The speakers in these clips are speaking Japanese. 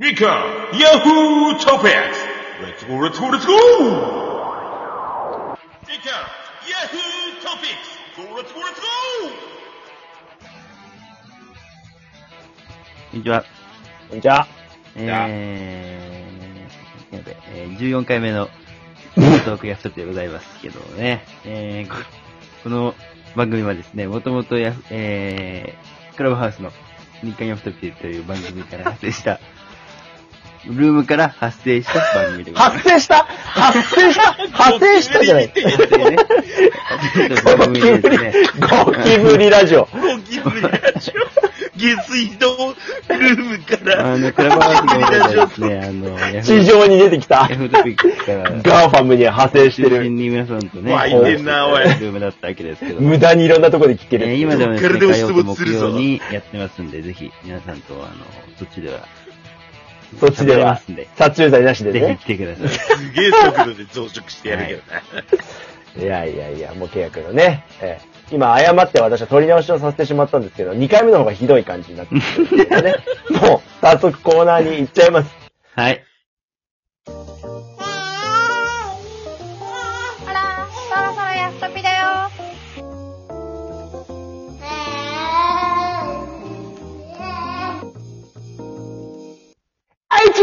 ニカヤフートピックスレッツゴーレッツゴーレッツゴーニカヤフートピックスゴーレッツゴーレッツゴこんにちは。こんにちは。えー、やべ、えー、14回目のトークやストでございますけどね。えー、ここの番組はですね、もともとや、えー、クラブハウスの日刊ヤフトピという番組から発生した、ルームから発生した番組でございます。発生した？発生した？発生したじゃない。発生ね。発生した番組でですね。ゴキブリラジオ。ゴキブリラジオ下水道ルームから。あの、クラブハウスの方でですね、あの、地上に出てきた。ヤフトピックから、ガーファムに派生してる。に皆さんとね、湧いてんなおいルームだったわけですけど。無駄にいろんなとこで聞けえーる。今でもですね、火曜と木曜にやってますんで、ぜひ皆さんと、あの、そっちでは、そっちでは喋れますんで、殺虫剤なしでぜひね。来てください。すげえ速度で増殖してやるけどね。いやいやいや、もう契約のね。えー今、誤って私は取り直しをさせてしまったんですけど、2回目の方がひどい感じになってきてるんでね。もう、早速コーナーに行っちゃいます。はい。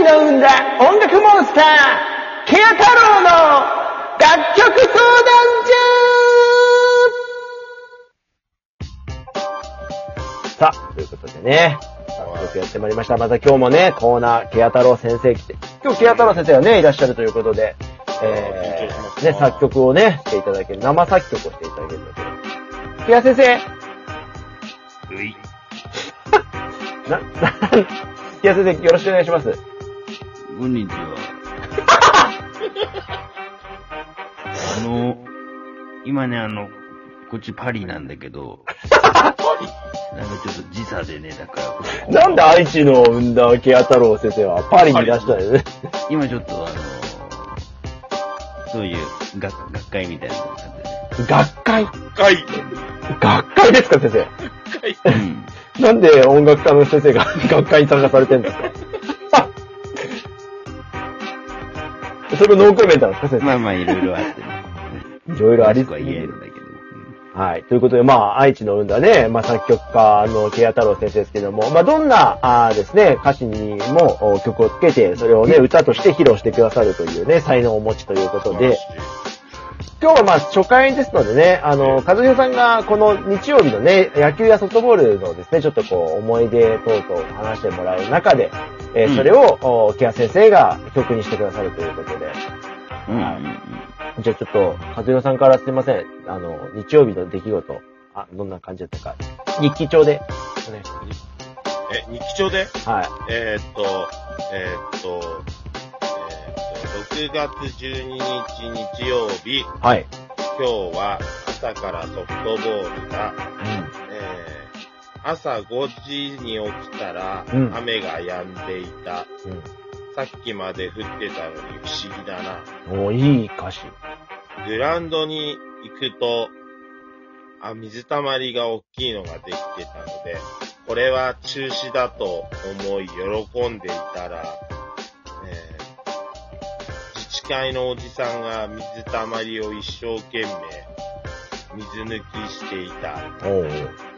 の生んだ。音楽モンスター、ケア太郎の楽曲相談所。さあ、ということでね、早速やってまいりました。また今日もね、コーナー、ケア太郎先生来て、今日ケア太郎先生がね、いらっしゃるということで、えー、ね、作曲をね、していただける、生作曲をしていただけるので、ケア先生、うい。な、な、ケア先生、よろしくお願いします。こんにちは。あの、今ね、あの、こっちパリなんだけど、なんかちょっと時差でね、だからなんで愛知の生んだケア太郎先生はパリにいらっしゃるね。今ちょっとあの、そういう学学会みたいな感じでね。学会？学会ですか、先生？うん。なんで音楽家の先生が学会に参加されてるんですかそれノーコメントなんですか、先まあまあ、いろいろあってね。生。いろいろあり詳しくは言えるんだけど。うんはい。ということで、まあ、愛知の生んだね、まあ、作曲家のケア太郎先生ですけども、まあ、どんな、あーですね、歌詞にもお曲をつけて、それをね、歌として披露してくださるというね、才能をお持ちということで、今日はまあ初回ですのでね、あの、和弘さんがこの日曜日のね、野球やソフトボールのですね、ちょっとこう、思い出等々話してもらう中で、えーうん。それを、おケア先生が曲にしてくださるということで、うん。うんうん。じゃあちょっと、和弘さんからすいません、あの、日曜日の出来事、あ、どんな感じだったか、日記帳で、え、日記帳で？はい。えーっと、えーっと、えーっと、6月12日日曜日、はい。今日は朝からソフトボールが、えー朝5時に起きたらうん雨が止んでいた。うん。さっきまで降ってたのに不思議だな。うん。おいい歌詞。グラウンドに行くと、あ、水たまりが大きいのができてたので、これは中止だと思い喜んでいたら、えー自治会のおじさんが水たまりを一生懸命水抜きしていた。おうお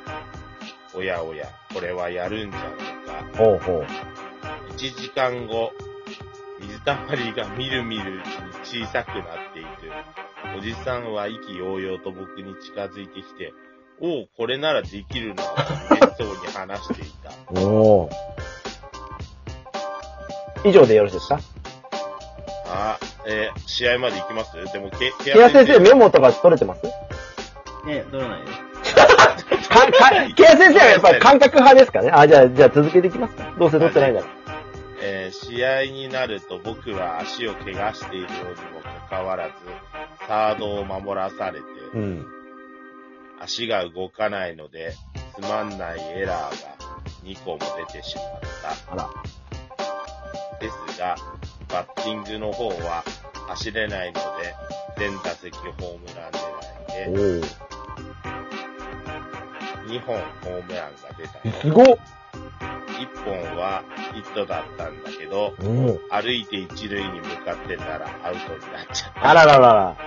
やおや、これはやるんじゃないか。ほうほう。1時間後、水たまりがみるみるうちに小さくなっていく。おじさんは意気揚々と僕に近づいてきて、おう、これならできるな、とそうに話していた。おお。以上でよろしいですか？あ、えー試合まで行きます？でも、け、ケケア先生メモとか取れてます？え、取らないです。か、か、ケア先生はやっぱり感覚派ですかね？あ、じゃあ、じゃあ続けていきますかどうせ取ってないなら。えー試合になると僕は足を怪我しているようにもかかわらず、サードを守らされて、うん。足が動かないので、つまんないエラーが2個も出てしまった。あら。ですが、バッティングの方は走れないので、全打席ホームランお狙いで、お。2本ホームランが出たよ。すごっ一本はヒットだったんだけど、うん。歩いて一塁に向かってたらアウトになっちゃった。あらららら。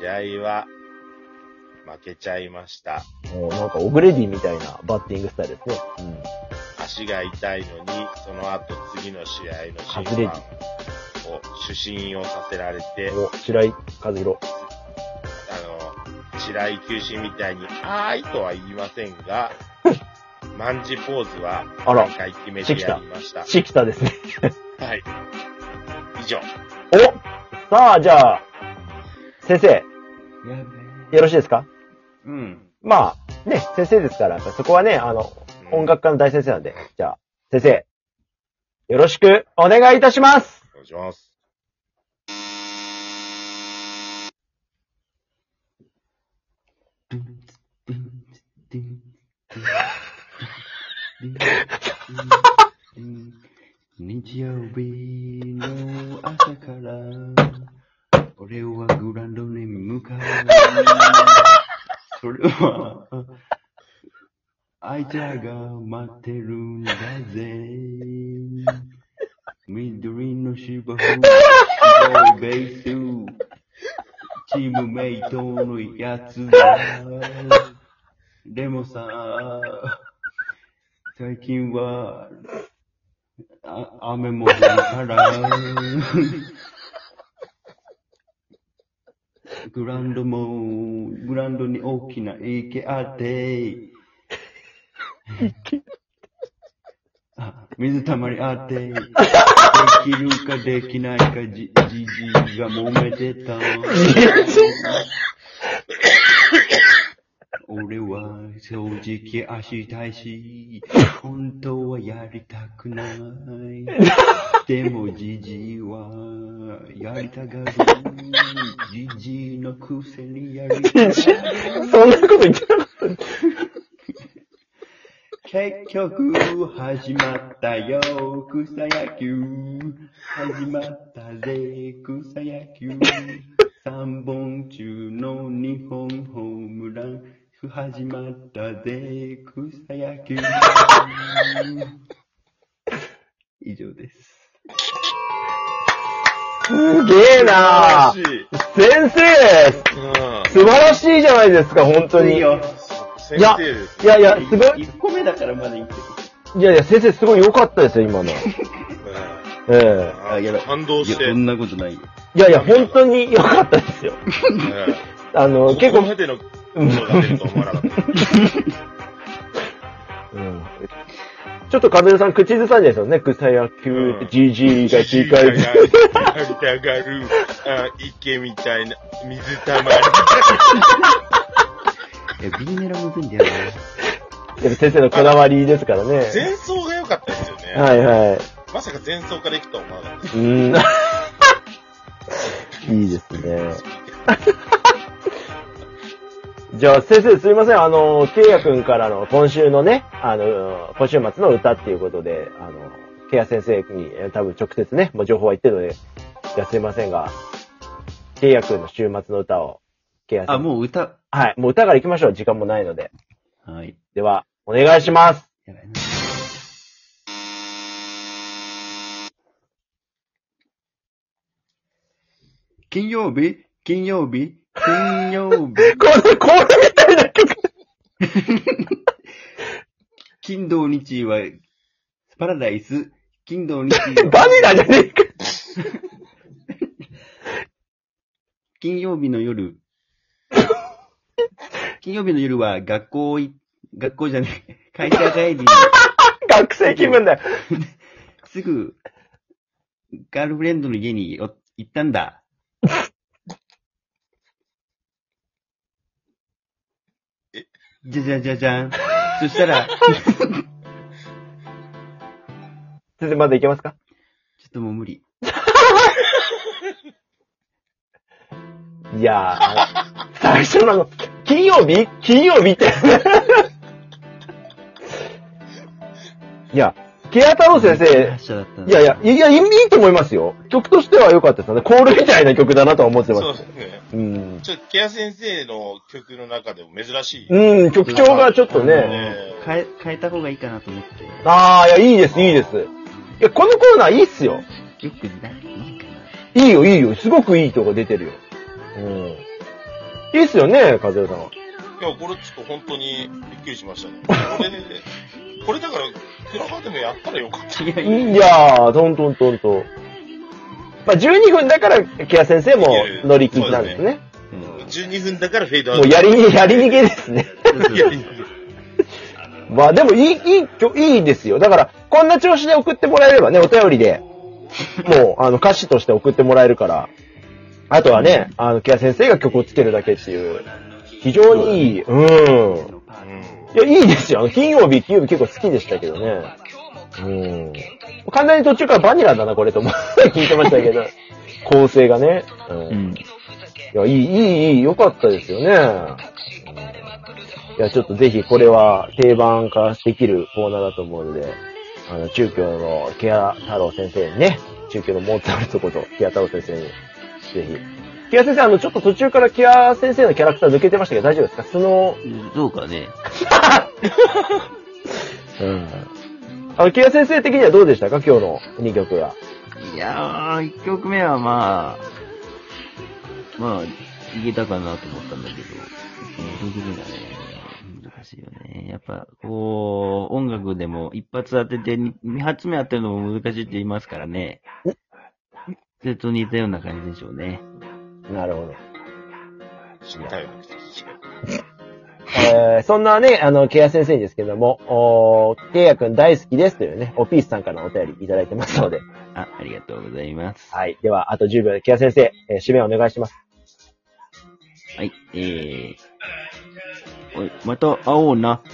試合は負けちゃいました。もうなんかオグレディみたいなバッティングスタイルですね。足が痛いのに、その後次の試合の審判を主審をさせられて白井和弘。白井球審みたいに、あーいとは言いませんが、万字ポーズはあら何回決めてやりました。シキタですね。はい。以上。おさあ、じゃあ、先生、やべよろしいですか？うん。まあ、ね、先生ですから、そこはね、あの、音楽家の大先生なんで、じゃあ、先生、よろしくお願いいたしますお願いします。日曜日の朝から、俺はグランドに向かう。それは、あいつらが待ってるんだぜ。緑の芝生、ベース、チームメイトのやつだ。でもさ、最近は、あ雨も降るから、グランドも、グランドに大きな池あって、あ、水たまりあって、できるかできないかじ、じじいが揉めてた。俺は正直足痛いし、本当はやりたくない。でもじじいはやりたがる。じじいのくせにやりたがる。そんなこと言ってなかった。結局始まったよ、草野球。始まったぜ、草野球。三本中の二本ホームラン。始まったぜ、草野球。以上です。すげえな素晴らしい。先生うん。素晴らしいじゃないですか、本当に。いや先生です。いやいや、すごい、1個目だからまだいいけど。いやいや、先生すごい良かったですよ、今の。うんええいいや、感動して。そんなことないよ。いやいや、本当に良かったですよ。うんあの、結構、ここまでのことが出ると思わなかった。うんちょっとカメラさん口ずさんでですよね。草野球、じじい近い。がやりたがる、あ池みたいな、水たまり。いや、B メロむずいんだよやっぱ先生のこだわりですからね。前奏が良かったですよね。はいはい。まさか前奏から行くとは思わなかったです。うん。いいですね。じゃあ先生すいません。あの、ケイヤ君からの今週のね、あの、今週末の歌っていうことで、あの、ケイヤ先生にえー多分直接ね、もう情報は言ってるので、じゃあすいませんが、ケイヤ君の週末の歌を、ケイヤな。あ。もう歌。はい。もう歌から行きましょう。時間もないので。はい。では、お願いします。やばいな。金曜日？金曜日？金曜日？これ、これみたいな曲。金土日はパラダイス。金土日は バニラじゃねえか。金曜日の夜。金曜日の夜は学校い、学校じゃねえ、会社帰りに、学生気分だよ。すぐ、ガールフレンドの家にお行ったんだ。えじゃじゃじゃじゃん。そしたら、ちょ先生まだいけますか？っともう無理。いやー、最初の金曜日？金曜日って。いや、ケア太郎先生、いやいや、いや、いいと思いますよ。曲としては良かったですよね。コールみたいな曲だなとは思ってま。そうですすね。うん。ちょっと、ケア先生の曲の中でも珍しい。うん、曲調がちょっとね。ね変え、変えた方がいいかなと思って。ああ、いや、いいです、いいです。いや、このコーナーいいっすよ。よくないいいよ、いいよ。すごくいいとこ出てるよ。うん。いいっすよね、和代さんは。いや、これちょっと本当にびっくりしましたね。これで、これだから、クラファーでもやったらよかった。いやいいやトントントンと。まあ、12分だから、ケア先生も乗り切りなんですね。うん12分だからフェードアウト。もうやりに、やり逃げですね。やりにまあでもいい、いいいいですよ。だから、こんな調子で送ってもらえればね、お便りで、もう、あの、歌詞として送ってもらえるから、あとはね、あの、ケア先生が曲をつけるだけっていう、非常にいい、うん。うん。いや、いいですよ。あの、金曜日、金曜日結構好きでしたけどね。うん。完全に途中からバニラだな、これと思って聞いてましたけど、構成がね。うん。うん。いや、いい、いい、いい、良かったですよね。うんいや、ちょっとぜひこれは定番化できるコーナーだと思うので、あの、中京のケア太郎先生にね、中京のモーツァルトことケア太郎先生に、ぜひ。ケア先生、あの、ちょっと途中からケア先生のキャラクター抜けてましたけど大丈夫ですか？その、どうかね。うん。あの、ケア先生的にはどうでしたか？今日の2曲は。いやー、1曲目はまあ、まあ、いけたかなと思ったんだけど、2曲目がね、難しいよね。やっぱ、こう、音楽でも一発当てて2発目当てるのも難しいって言いますからね。それと似たような感じでしょうね。なるほど。死にたいわけです。えーそんなね、あの、ケア先生にですけども、おーケイヤくん大好きですというね、おピースさんからのお便りいただいてますので。あ、ありがとうございます。はい。では、あと10秒でケア先生、えー締めお願いします。はい、えー、おい、また会おうな。